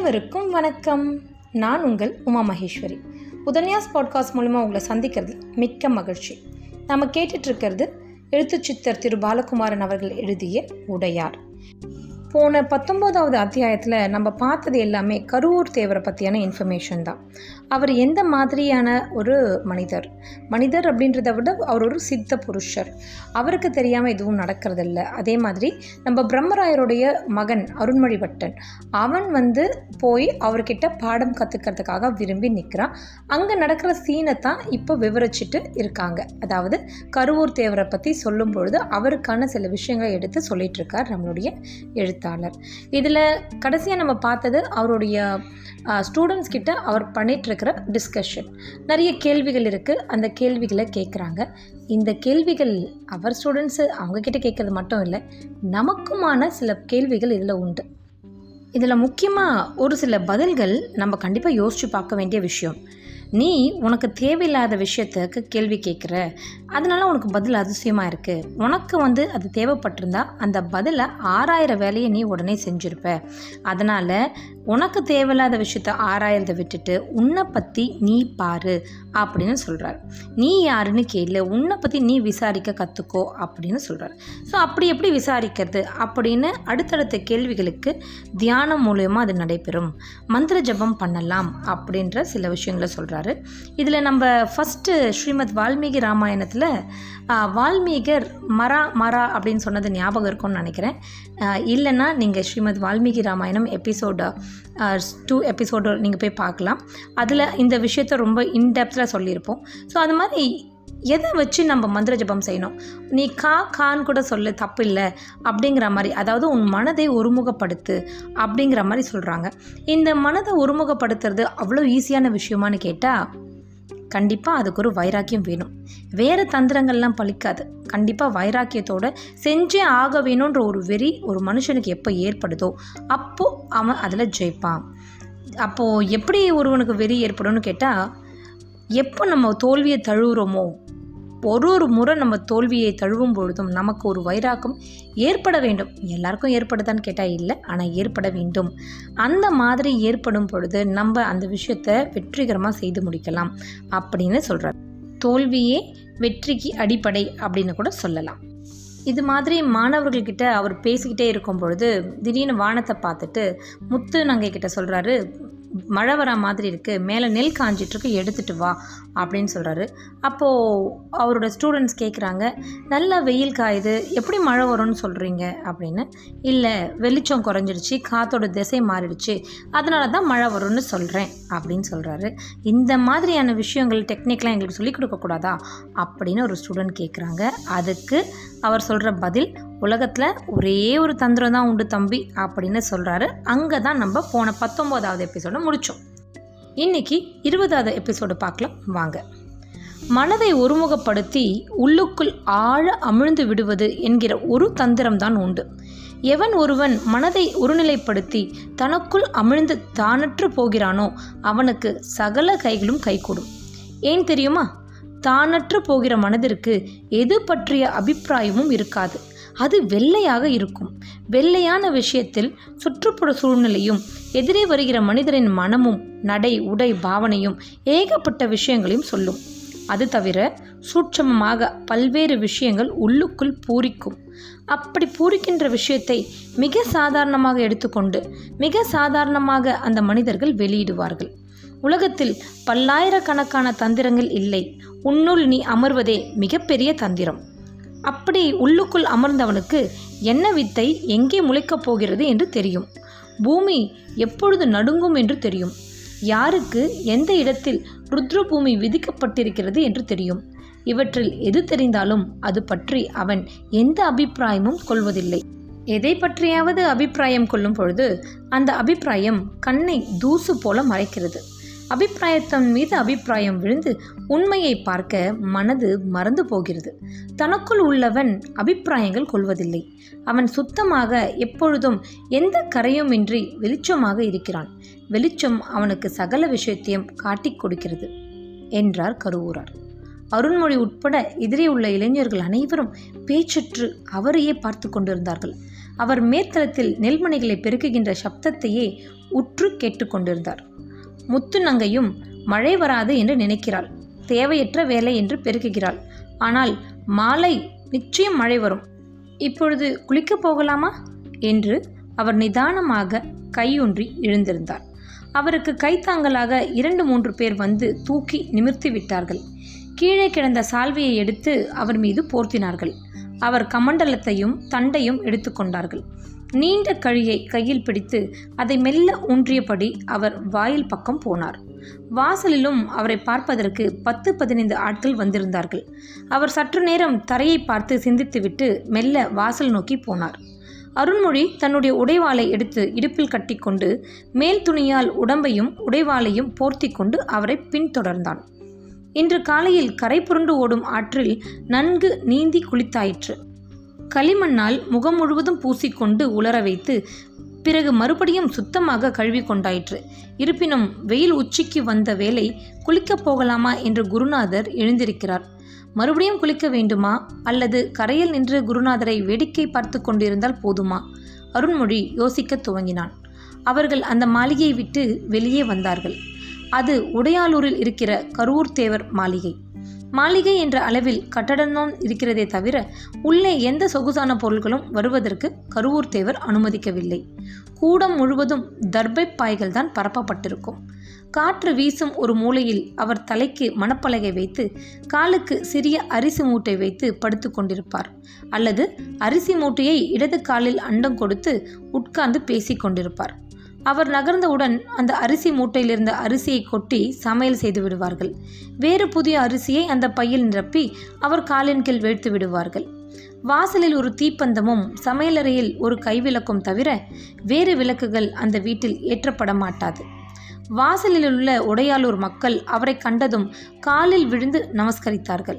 அனைவருக்கும் வணக்கம். நான் உங்கள் உமா மகேஸ்வரி. உதன்யாஸ் பாட்காஸ்ட் மூலமாக உங்களை சந்திக்கிறது மிக்க மகிழ்ச்சி. நாம் கேட்டுட்ருக்கிறது எழுத்துச்சித்தர் திரு. பாலகுமாரன் அவர்கள் எழுதிய உடையார். போன பத்தொம்போதாவது அத்தியாயத்தில் நம்ம பார்த்தது எல்லாமே கருவூர் தேவரை பற்றியான இன்ஃபர்மேஷன் தான். அவர் எந்த மாதிரியான ஒரு மனிதர்? மனிதர் அப்படின்றத விட அவர் ஒரு சித்த புருஷர். அவருக்கு தெரியாமல் எதுவும் நடக்கிறதில்ல. அதே மாதிரி நம்ம பிரம்மராயருடைய மகன் அருண்மொழிவட்டன் அவன் வந்து போய் அவர்கிட்ட பாடம் கற்றுக்கிறதுக்காக விரும்பி நிற்கிறான் அங்கே நடக்கிற சீனை தான் இப்போ விவரிச்சிட்டு இருக்காங்க. அதாவது கருவூர் தேவரை பற்றி சொல்லும் பொழுது அவருக்கான சில விஷயங்களை எடுத்து சொல்லிகிட்ருக்கார் இருக்கார் நம்மளுடைய எழுத்தாளர் இதில் கடைசியாக நம்ம பார்த்தது அவருடைய ஸ்டூடெண்ட்ஸ் கிட்ட அவர் பண்ணிகிட்ருக்கிற டிஸ்கஷன் நிறைய கேள்விகள் இருக்குது அந்த கேள்விகளை கேட்குறாங்க இந்த கேள்விகள் அவர் ஸ்டூடெண்ட்ஸு அவங்கக்கிட்ட கேட்குறது மட்டும் இல்லை நமக்குமான சில கேள்விகள் இதில் உண்டு. இதில் முக்கியமாக ஒரு சில பதில்கள் நம்ம கண்டிப்பாக யோசித்து பார்க்க வேண்டிய விஷயம். நீ உனக்கு தேவையில்லாத விஷயத்துக்கு கேள்வி கேட்குற. அதனால உனக்கு பதில் அதிசயமாக இருக்குது உனக்கு வந்து அது தேவைப்பட்டிருந்தா அந்த பதிலை ஆறாயிரம் வேலையை நீ உடனே செஞ்சுருப்ப. அதனால் உனக்கு தேவையில்லாத விஷயத்த ஆராயறதை விட்டுட்டு உன்னை பற்றி நீ பாரு அப்படின்னு சொல்கிறார் நீ யாருன்னு கேளு உன்னை பற்றி நீ விசாரிக்க கற்றுக்கோ அப்படின்னு சொல்கிறார் ஸோ அப்படி எப்படி விசாரிக்கிறது அப்படின்னு அடுத்தடுத்த கேள்விகளுக்கு தியானம் மூலயமா அது நடைபெறும். மந்திர ஜபம் பண்ணலாம் அப்படின்ற சில விஷயங்களை சொல்கிறாரு இதில் நம்ம ஃபஸ்ட்டு ஸ்ரீமத் வால்மீகி ராமாயணத்தில் வால்மீகர் மரா மரா அப்படின்னு சொன்னது ஞாபகம் இருக்கும்னு நினைக்கிறேன். இல்லைன்னா நீங்கள் ஸ்ரீமத் வால்மீகி ராமாயணம் எபிசோட டூ எபிசோடு நீங்கள் போய் பார்க்கலாம். அதில் இந்த விஷயத்த ரொம்ப இன்டெப்த்தில் சொல்லியிருப்போம். ஸோ அது மாதிரி எதை வச்சு நம்ம மந்திர ஜபம் செய்யணும்? நீ கா கான்னு கூட சொல்லு தப்பு இல்லை அப்படிங்கிற மாதிரி. அதாவது உன் மனதை ஒருமுகப்படுத்து அப்படிங்கிற மாதிரி சொல்கிறாங்க இந்த மனதை ஒருமுகப்படுத்துறது அவ்வளோ ஈஸியான விஷயமானு கேட்டால் கண்டிப்பாக அதுக்கு ஒரு வைராக்கியம் வேணும். வேறு தந்திரங்கள்லாம் பழிக்காது கண்டிப்பாக வைராக்கியத்தோட செஞ்சே ஆக வேணுன்ற ஒரு வெறி ஒரு மனுஷனுக்கு எப்போ ஏற்படுதோ அப்போது அவன் அதில் ஜெயிப்பான். அப்போது எப்படி ஒருவனுக்கு வெறி ஏற்படும்னு கேட்டால் எப்போ நம்ம தோல்வியை தழுவுறோமோ ஒரு ஒரு முறை நம்ம தோல்வியை தழுவும் பொழுதும் நமக்கு ஒரு வைராக்கம் ஏற்பட வேண்டும். எல்லாருக்கும் ஏற்படுதான்னு கேட்டால் இல்லை ஆனால் ஏற்பட வேண்டும். அந்த மாதிரி ஏற்படும் பொழுது நம்ம அந்த விஷயத்தை வெற்றிகரமாக செய்து முடிக்கலாம் அப்படின்னு சொல்கிறார் தோல்வியே வெற்றிக்கு அடிப்படை அப்படின்னு கூட சொல்லலாம். இது மாதிரி மாணவர்கள்கிட்ட அவர் பேசிக்கிட்டே இருக்கும் பொழுது திடீர்னு வானத்தை பார்த்துட்டு முத்து நங்கை கிட்ட சொல்கிறாரு மழை வர மாதிரி இருக்குது மேலே நெல் காஞ்சிட்ருக்கு எடுத்துகிட்டு வா அப்படின்னு சொல்கிறாரு அப்போது அவரோட ஸ்டூடெண்ட்ஸ் கேட்குறாங்க நல்லா வெயில் காயுது. எப்படி மழை வரும்னு சொல்கிறீங்க அப்படின்னு. இல்லை வெளிச்சம் குறைஞ்சிடுச்சு காற்றோட திசை மாறிடுச்சு. அதனால தான் மழை வரும்னு சொல்கிறேன் அப்படின்னு சொல்கிறாரு இந்த மாதிரியான விஷயங்கள் டெக்னிக்லாம் எங்களுக்கு சொல்லிக் கொடுக்கக்கூடாதா அப்படின்னு ஒரு ஸ்டூடெண்ட் கேட்குறாங்க அதுக்கு அவர் சொல்கிற பதில் உலகத்தில் ஒரே ஒரு தந்திரம் தான் உண்டு தம்பி. அப்படின்னு சொல்கிறாரு அங்கே தான் நம்ம போன பத்தொம்போதாவது எபிசோடு முடித்தோம் இன்னைக்கு இருபதாவது எபிசோடு பார்க்கலாம். வாங்க. மனதை ஒருமுகப்படுத்தி உள்ளுக்குள் ஆழ அமிழ்ந்து விடுவது என்கிற ஒரு தந்திரம் தான் உண்டு. எவன் ஒருவன் மனதை ஒருநிலைப்படுத்தி தனக்குள் அமிழ்ந்து தானற்று போகிறானோ அவனுக்கு சகல கைகளும் கைகூடும். ஏன் தெரியுமா? தானற்று போகிற மனதிற்கு எது பற்றிய அபிப்பிராயமும் இருக்காது. அது வெள்ளையாக இருக்கும். வெள்ளையான விஷயத்தில் சுற்றுப்புற சூழ்நிலையும் எதிரே வருகிற மனிதரின் மனமும் நடை உடை பாவனையும் ஏகப்பட்ட விஷயங்களையும் சொல்லும். அது தவிர சூட்சமமாக பல்வேறு விஷயங்கள் உள்ளுக்குள் பூரிக்கும். அப்படி பூரிக்கின்ற விஷயத்தை மிக சாதாரணமாக எடுத்துக்கொண்டு மிக சாதாரணமாக அந்த மனிதர்கள் வெளியிடுவார்கள். உலகத்தில் பல்லாயிரக்கணக்கான தந்திரங்கள் இல்லை. உன்னுள் நீ அமர்வதே மிகப்பெரிய தந்திரம். அப்படி உள்ளுக்குள் அமர்ந்தவனுக்கு என்ன வித்தை எங்கே முளைக்கப் போகிறது என்று தெரியும். பூமி எப்பொழுது நடுங்கும் என்று தெரியும். யாருக்கு எந்த இடத்தில் ருத்ரபூமி விதிக்கப்பட்டிருக்கிறது என்று தெரியும். இவற்றில் எது தெரிந்தாலும் அது பற்றி அவன் எந்த அபிப்பிராயமும் கொள்வதில்லை. எதை பற்றியாவது அபிப்பிராயம் கொள்ளும் பொழுது அந்த அபிப்பிராயம் கண்ணை தூசு போல மறைக்கிறது. அபிப்பிராயத்தின் மீது அபிப்பிராயம் விழுந்து உண்மையை பார்க்க மனது மறந்து போகிறது. தனக்குள் உள்ளவன் அபிப்பிராயங்கள் கொள்வதில்லை. அவன் சுத்தமாக எப்பொழுதும் எந்த கரையுமின்றி வெளிச்சமாக இருக்கிறான். வெளிச்சம் அவனுக்கு சகல விஷயத்தையும் காட்டிக் கொடுக்கிறது என்றார் கருவூரார். அருண்மொழி உட்பட எதிரே உள்ள இளைஞர்கள் அனைவரும் பேச்சுற்று அவரையே பார்த்து கொண்டிருந்தார்கள். அவர் மேற்தளத்தில் நெல்மணிகளை பெருக்குகின்ற சப்தத்தையே உற்று கேட்டுக்கொண்டிருந்தார் முத்து நங்கையும் மழை வராது என்று நினைக்கிறாள். தேவையற்ற வேலை என்று பெருக்குகிறாள். ஆனால் மாலை நிச்சயம் மழை வரும். இப்பொழுது குளிக்கப் போகலாமா? என்று அவர் நிதானமாக கையொன்றி எழுந்திருந்தார். அவருக்கு கைத்தாங்கலாக இரண்டு மூன்று பேர் வந்து தூக்கி நிமிர்த்தி விட்டார்கள். கீழே கிடந்த சால்வையை எடுத்து அவர் மீது போர்த்தினார்கள். அவர் கமண்டலத்தையும் தண்டையும் எடுத்துக்கொண்டார்கள் நீண்ட கழியை கையில் பிடித்து அதை மெல்ல ஊன்றியபடி அவர் வாயில் பக்கம் போனார். வாசலிலும் அவரை பார்ப்பதற்கு பத்து பதினைந்து ஆட்கள் வந்திருந்தார்கள். அவர் சற்று நேரம் தரையை பார்த்து சிந்தித்துவிட்டு மெல்ல வாசல் நோக்கி போனார். அருண்மொழி தன்னுடைய உடைவாளை எடுத்து இடுப்பில் கட்டிக்கொண்டு மேல் துணியால் உடம்பையும் உடைவாளையும் போர்த்தி கொண்டு அவரை பின்தொடர்ந்தான். இன்று காலையில் கரை புரண்டு ஓடும் ஆற்றில் நன்கு நீந்தி குளித்தாயிற்று. களிமண்ணால் முகம் முழுவதும் பூசிக்கொண்டு உலர வைத்து பிறகு மறுபடியும் சுத்தமாக கழுவி கொண்டாயிற்று. இருப்பினும் வெயில் உச்சிக்கு வந்த வேளை குளிக்கப் போகலாமா என்று குருநாதர் எழுந்திருக்கிறார். மறுபடியும் குளிக்க வேண்டுமா? அல்லது கரையில் நின்று குருநாதரை வேடிக்கை பார்த்து கொண்டிருந்தால் போதுமா? அருண்மொழி யோசிக்கத் துவங்கினான். அவர்கள் அந்த மாளிகையை விட்டு வெளியே வந்தார்கள். அது உடையாலூரில் இருக்கிற கரூர் தேவர் மாளிகை. மாளிகை என்ற அளவில் கட்டடம்தான் இருக்கிறதே தவிர உள்ளே எந்த சொகுசான பொருள்களும் வருவதற்கு கருவூர் தேவர் அனுமதிக்கவில்லை. கூடம் முழுவதும் தர்பை பாய்கள் தான் பரப்பப்பட்டிருக்கும். காற்று வீசும் ஒரு மூலையில் அவர் தலைக்கு மணப்பலகை வைத்து காலுக்கு சிறிய அரிசி மூட்டை வைத்து படுத்து கொண்டிருப்பார். அல்லது அரிசி மூட்டையை இடது காலில் அண்டம் கொடுத்து உட்கார்ந்து பேசிக் கொண்டிருப்பார். அவர் நகர்ந்தவுடன் அந்த அரிசி மூட்டையில் இருந்த அரிசியை கொட்டி சமையல் செய்து விடுவார்கள். வேறு புதிய அரிசியை அந்த பையில் நிரப்பி அவர் காலின் கீழ் வீழ்த்து விடுவார்கள். வாசலில் ஒரு தீப்பந்தமும் சமையலறையில் ஒரு கைவிளக்கும் தவிர வேறு விளக்குகள் அந்த வீட்டில் ஏற்றப்பட மாட்டாது வாசலில் உள்ள உடையாளூர் மக்கள் அவரை கண்டதும் காலில் விழுந்து நமஸ்கரித்தார்கள்.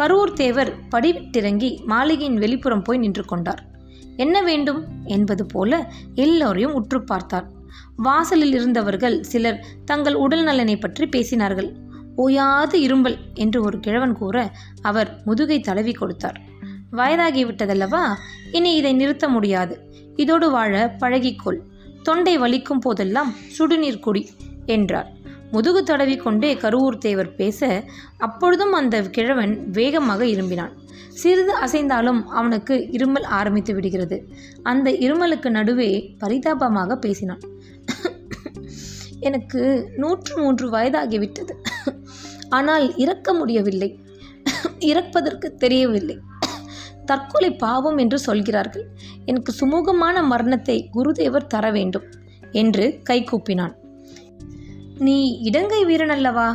கரூர் தேவர் படிவிட்டிறங்கி மாளிகையின் வெளிப்புறம் போய் நின்று கொண்டார். என்ன வேண்டும்? என்பது போல எல்லோரையும் உற்று பார்த்தார். வாசலில் இருந்தவர்கள் சிலர் தங்கள் உடல் நலனை பற்றி பேசினார்கள். ஓயாது இரும்பல் என்று ஒரு கிழவன் கூற அவர் முதுகை தடவி கொடுத்தார். வயதாகிவிட்டதல்லவா இனி இதை நிறுத்த முடியாது. இதோடு வாழ பழகிக்கொள். தொண்டை வலிக்கும் போதெல்லாம் சுடுநீர் குடி என்றார். முதுகு தடவி கொண்டே கருவூர் தேவர் பேச அப்பொழுதும் அந்த கிழவன் வேகமாக இரும்பினான். சிறிது அசைந்தாலும் அவனுக்கு இருமல் ஆரம்பித்து விடுகிறது. அந்த இருமலுக்கு நடுவே பரிதாபமாக பேசினான். எனக்கு நூற்று மூன்று வயதாகிவிட்டது ஆனால் இறக்க முடியவில்லை. இறப்பதற்கு தெரியவில்லை. தற்கொலை பாவம் என்று சொல்கிறார்கள். எனக்கு சுமூகமான மரணத்தை குருதேவர் தர வேண்டும் என்று கைகூப்பினான் நீ இடங்கை வீரன் அல்லவா?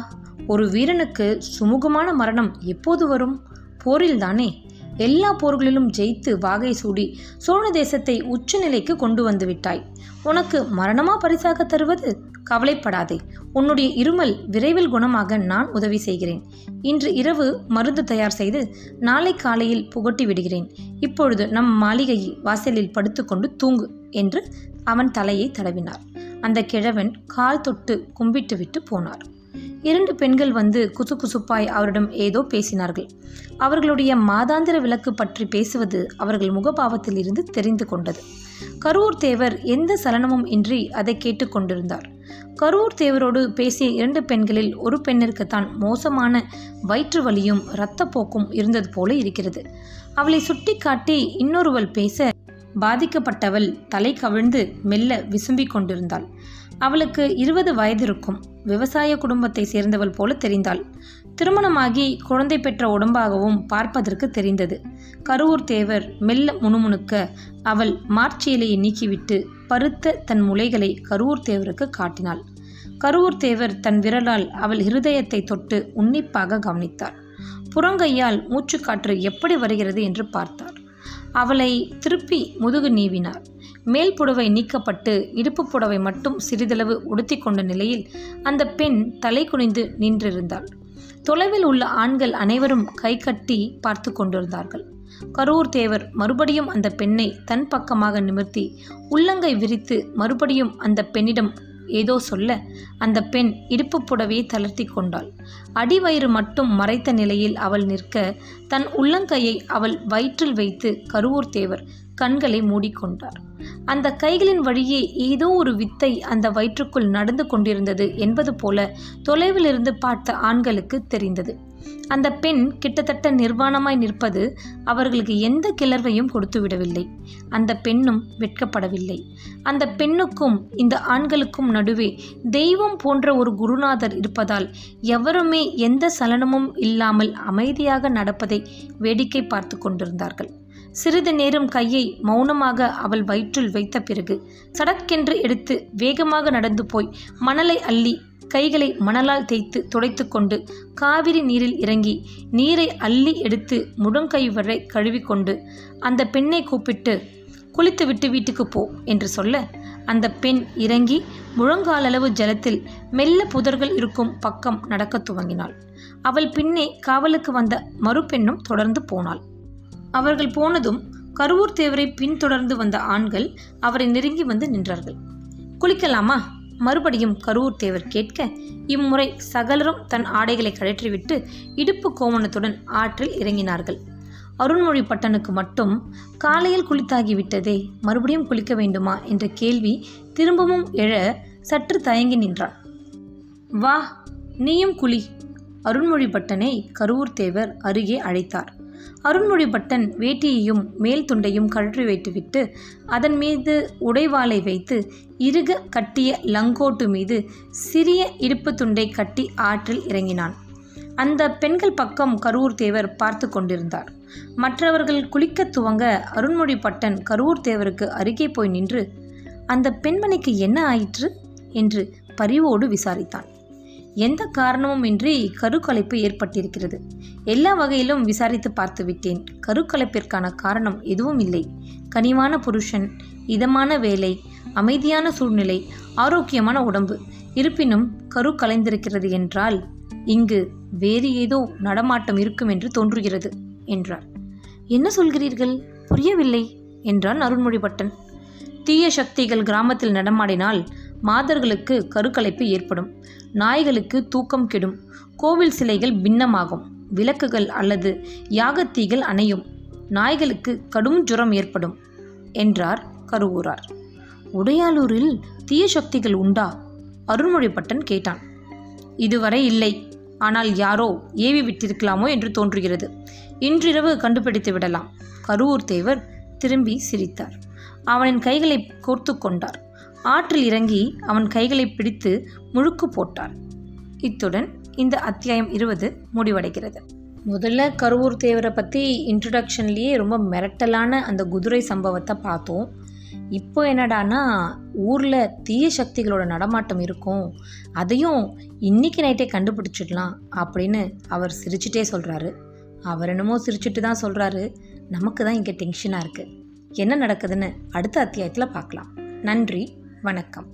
ஒரு வீரனுக்கு சுமூகமான மரணம் எப்போது வரும்? போரில்தானே எல்லா போர்களிலும் ஜெயித்து வாகை சூடி சோழ தேசத்தை உச்சநிலைக்கு கொண்டு வந்து விட்டாய். உனக்கு மரணமா பரிசாக தருவது? கவலைப்படாதே. உன்னுடைய இருமல் விரைவில் குணமாக நான் உதவி செய்கிறேன். இன்று இரவு மருந்து தயார் செய்து நாளை காலையில் புகட்டி விடுகிறேன். இப்பொழுது நம் மாளிகை வாசலில் படுத்துக்கொண்டு தூங்கு என்று அவன் தலையை தடவினார். அந்த கிழவன் கால் தொட்டு கும்பிட்டு விட்டு போனார். இரண்டு பெண்கள் வந்து குசு குசுப்பாய் அவரிடம் ஏதோ பேசினார்கள். அவர்களுடைய மாதாந்திர விளக்கு பற்றி பேசுவது அவர்கள் முகபாவத்தில் இருந்து தெரிந்து கொண்டது. கரூர் தேவர் எந்த சலனமும் இன்றி அதை கேட்டுக்கொண்டிருந்தார். கரூர் தேவரோடு பேசிய இரண்டு பெண்களில் ஒரு பெண்ணிற்குத்தான் மோசமான வயிற்று வலியும் இரத்தப்போக்கும் இருந்தது போல இருக்கிறது. அவளை சுட்டி காட்டி இன்னொருவள் பேச பாதிக்கப்பட்டவள் தலை கவிழ்ந்து மெல்ல விசும்பிக் கொண்டிருந்தாள். அவளுக்கு இருபது வயது இருக்கும். விவசாய குடும்பத்தை சேர்ந்தவள் போல தெரிந்தாள். திருமணமாகி குழந்தை பெற்ற உடம்பாகவும் பார்ப்பதற்கு தெரிந்தது. கருவூர் தேவர் மெல்ல முணுமுணுக்க அவள் மார்ச்சேலையை நீக்கிவிட்டு பருத்த தன் முளைகளை கருவூர் தேவருக்கு காட்டினாள். கருவூர் தேவர் தன் விரலால் அவள் இருதயத்தை தொட்டு உன்னிப்பாக கவனித்தார். புறங்கையால் மூச்சுக்காற்று எப்படி வருகிறது என்று பார்த்தார். அவளை திருப்பி முதுகு நீவினார். மேல் புடவை நீக்கப்பட்டு இடுப்பு புடவை மட்டும் சிறிதளவு உடுத்தி கொண்ட நிலையில் அந்த பெண் தலை குனிந்து நின்றிருந்தாள். தொலைவில் உள்ள ஆண்கள் அனைவரும் கை கட்டி பார்த்து கொண்டிருந்தார்கள். கரூர் தேவர் மறுபடியும் அந்த பெண்ணை தன் பக்கமாக நிமிர்த்தி உள்ளங்கை விரித்து மறுபடியும் அந்த பெண்ணிடம் ஏதோ சொல்ல அந்த பெண் இடுப்பு புடவையை தளர்த்தி கொண்டாள். அடிவயிறு மட்டும் மறைத்த நிலையில் அவள் நிற்க தன் உள்ளங்கையை அவள் வயிற்றில் வைத்து கருவூர் தேவர் கண்களை மூடிக்கொண்டார். அந்த கைகளின் வழியே ஏதோ ஒரு வித்தை அந்த வயிற்றுக்குள் நடந்து கொண்டிருந்தது என்பது போல தொலைவிலிருந்து பார்த்த ஆண்களுக்கு தெரிந்தது. அந்த பெண் கிட்டத்தட்ட நிர்வாணமாய் நிற்பது அவர்களுக்கு எந்த கிளர்வையும் கொடுத்து விடவில்லை அந்த பெண்ணும் வெட்கப்படவில்லை. அந்த பெண்ணுக்கும் இந்த ஆண்களுக்கும் நடுவே தெய்வம் போன்ற ஒரு குருநாதர் இருப்பதால் எவருமே எந்த சலனமும் இல்லாமல் அமைதியாக நடப்பதை வேடிக்கை பார்த்து கொண்டிருந்தார்கள். சிறிது நேரம் கையை மௌனமாக அவள் வயிற்றில் வைத்த பிறகு சடக்கென்று எடுத்து வேகமாக நடந்து போய் மணலை அள்ளி கைகளை மணலால் தேய்த்து துடைத்து கொண்டு காவிரி நீரில் இறங்கி நீரை அள்ளி எடுத்து முழங்கை வரை கழுவிக்கொண்டு அந்த பெண்ணை கூப்பிட்டு குளித்துவிட்டு வீட்டுக்கு போ என்று சொல்ல அந்த பெண் இறங்கி முழங்காலளவு ஜலத்தில் மெல்ல புதர்கள் இருக்கும் பக்கம் நடக்கத் துவங்கினாள். அவள் பின்னே காவலுக்கு வந்த மறுபெண்ணும் தொடர்ந்து போனாள். அவர்கள் போனதும் கருவூர் தேவரை பின்தொடர்ந்து வந்த ஆண்கள் அவரை நெருங்கி வந்து நின்றார்கள். குளிக்கலாமா? மறுபடியும் கருவூர் தேவர் கேட்க இம்முறை சகலரும் தன் ஆடைகளை கழற்றிவிட்டு இடுப்பு கோமணத்துடன் ஆற்றில் இறங்கினார்கள். அருண்மொழி பட்டனுக்கு மட்டும் காலையில் குளித்தாகிவிட்டதே மறுபடியும் குளிக்க வேண்டுமா? என்ற கேள்வி திரும்பவும் எழ சற்று தயங்கி நின்றான். வா நீயும் குளி. அருண்மொழி பட்டனை கருவூர் தேவர் அருகே அழைத்தார். அருண்மொழி பட்டன் வேட்டியையும் மேல் துண்டையும் கழற்றி வைத்துவிட்டு அதன் மீது உடைவாளை வைத்து இறுக கட்டிய லங்கோட்டு மீது சிறிய இடுப்பு துண்டை கட்டி ஆற்றில் இறங்கினான். அந்த பெண்கள் பக்கம் கரூர் தேவர் பார்த்து கொண்டிருந்தார். மற்றவர்கள் குளிக்கத் துவங்க அருண்மொழி பட்டன் கரூர் தேவருக்கு அருகே போய் நின்று அந்த பெண்மணிக்கு என்ன ஆயிற்று? என்று பரிவோடு விசாரித்தான். எந்த காரணமும் இன்றி கருக்கலைப்பு ஏற்பட்டிருக்கிறது. எல்லா வகையிலும் விசாரித்து பார்த்து விட்டேன். கருக்கலைப்பிற்கான காரணம் எதுவும் இல்லை. கனிவான புருஷன் இதமான வேலை அமைதியான சூழ்நிலை ஆரோக்கியமான உடம்பு. இருப்பினும் கரு கலைந்திருக்கிறது என்றால் இங்கு வேறு ஏதோ நடமாட்டம் இருக்கும் என்று தோன்றுகிறது என்றார். என்ன சொல்கிறீர்கள்? புரியவில்லை என்றான் அருண்மொழிபட்டன். தீய சக்திகள் கிராமத்தில் நடமாடினால் மாதர்களுக்கு கருக்கலைப்பு ஏற்படும். நாய்களுக்கு தூக்கம் கெடும். கோவில் சிலைகள் பின்னமாகும். விளக்குகள் அல்லது யாகத்தீகள் அணையும். நாய்களுக்கு கடும் ஜுரம் ஏற்படும் என்றார் கருவூரார். உடையாலூரில் தீய சக்திகள் உண்டா? அருண்மொழிப்பட்டன் கேட்டான். இதுவரை இல்லை. ஆனால் யாரோ ஏவி விட்டிருக்கலாமோ என்று தோன்றுகிறது. இன்றிரவு கண்டுபிடித்து விடலாம். கருவூர் தேவர் திரும்பி சிரித்தார். அவனின் கைகளை கோர்த்து கொண்டார். ஆற்றில் இறங்கி அவன் கைகளை பிடித்து முழுக்கு போட்டார் இத்துடன் இந்த அத்தியாயம் இருபது முடிவடைகிறது. முதல்ல கருவூர் தேவரை பற்றி இன்ட்ரடக்ஷன்லேயே ரொம்ப மிரட்டலான அந்த குதிரை சம்பவத்தை பார்த்தோம். இப்போ என்னடானா ஊரில் தீய சக்திகளோட நடமாட்டம் இருக்கும். அதையும் இன்னைக்கு நைட்டே கண்டுபிடிச்சிடலாம் அப்படின்னு அவர் சிரிச்சிட்டே சொல்கிறாரு அவர் என்னமோ சிரிச்சிட்டு தான் சொல்கிறாரு நமக்கு தான் இங்கே டென்ஷனாக இருக்குது என்ன நடக்குதுன்னு அடுத்த அத்தியாயத்தில் பார்க்கலாம். நன்றி. வணக்கம்.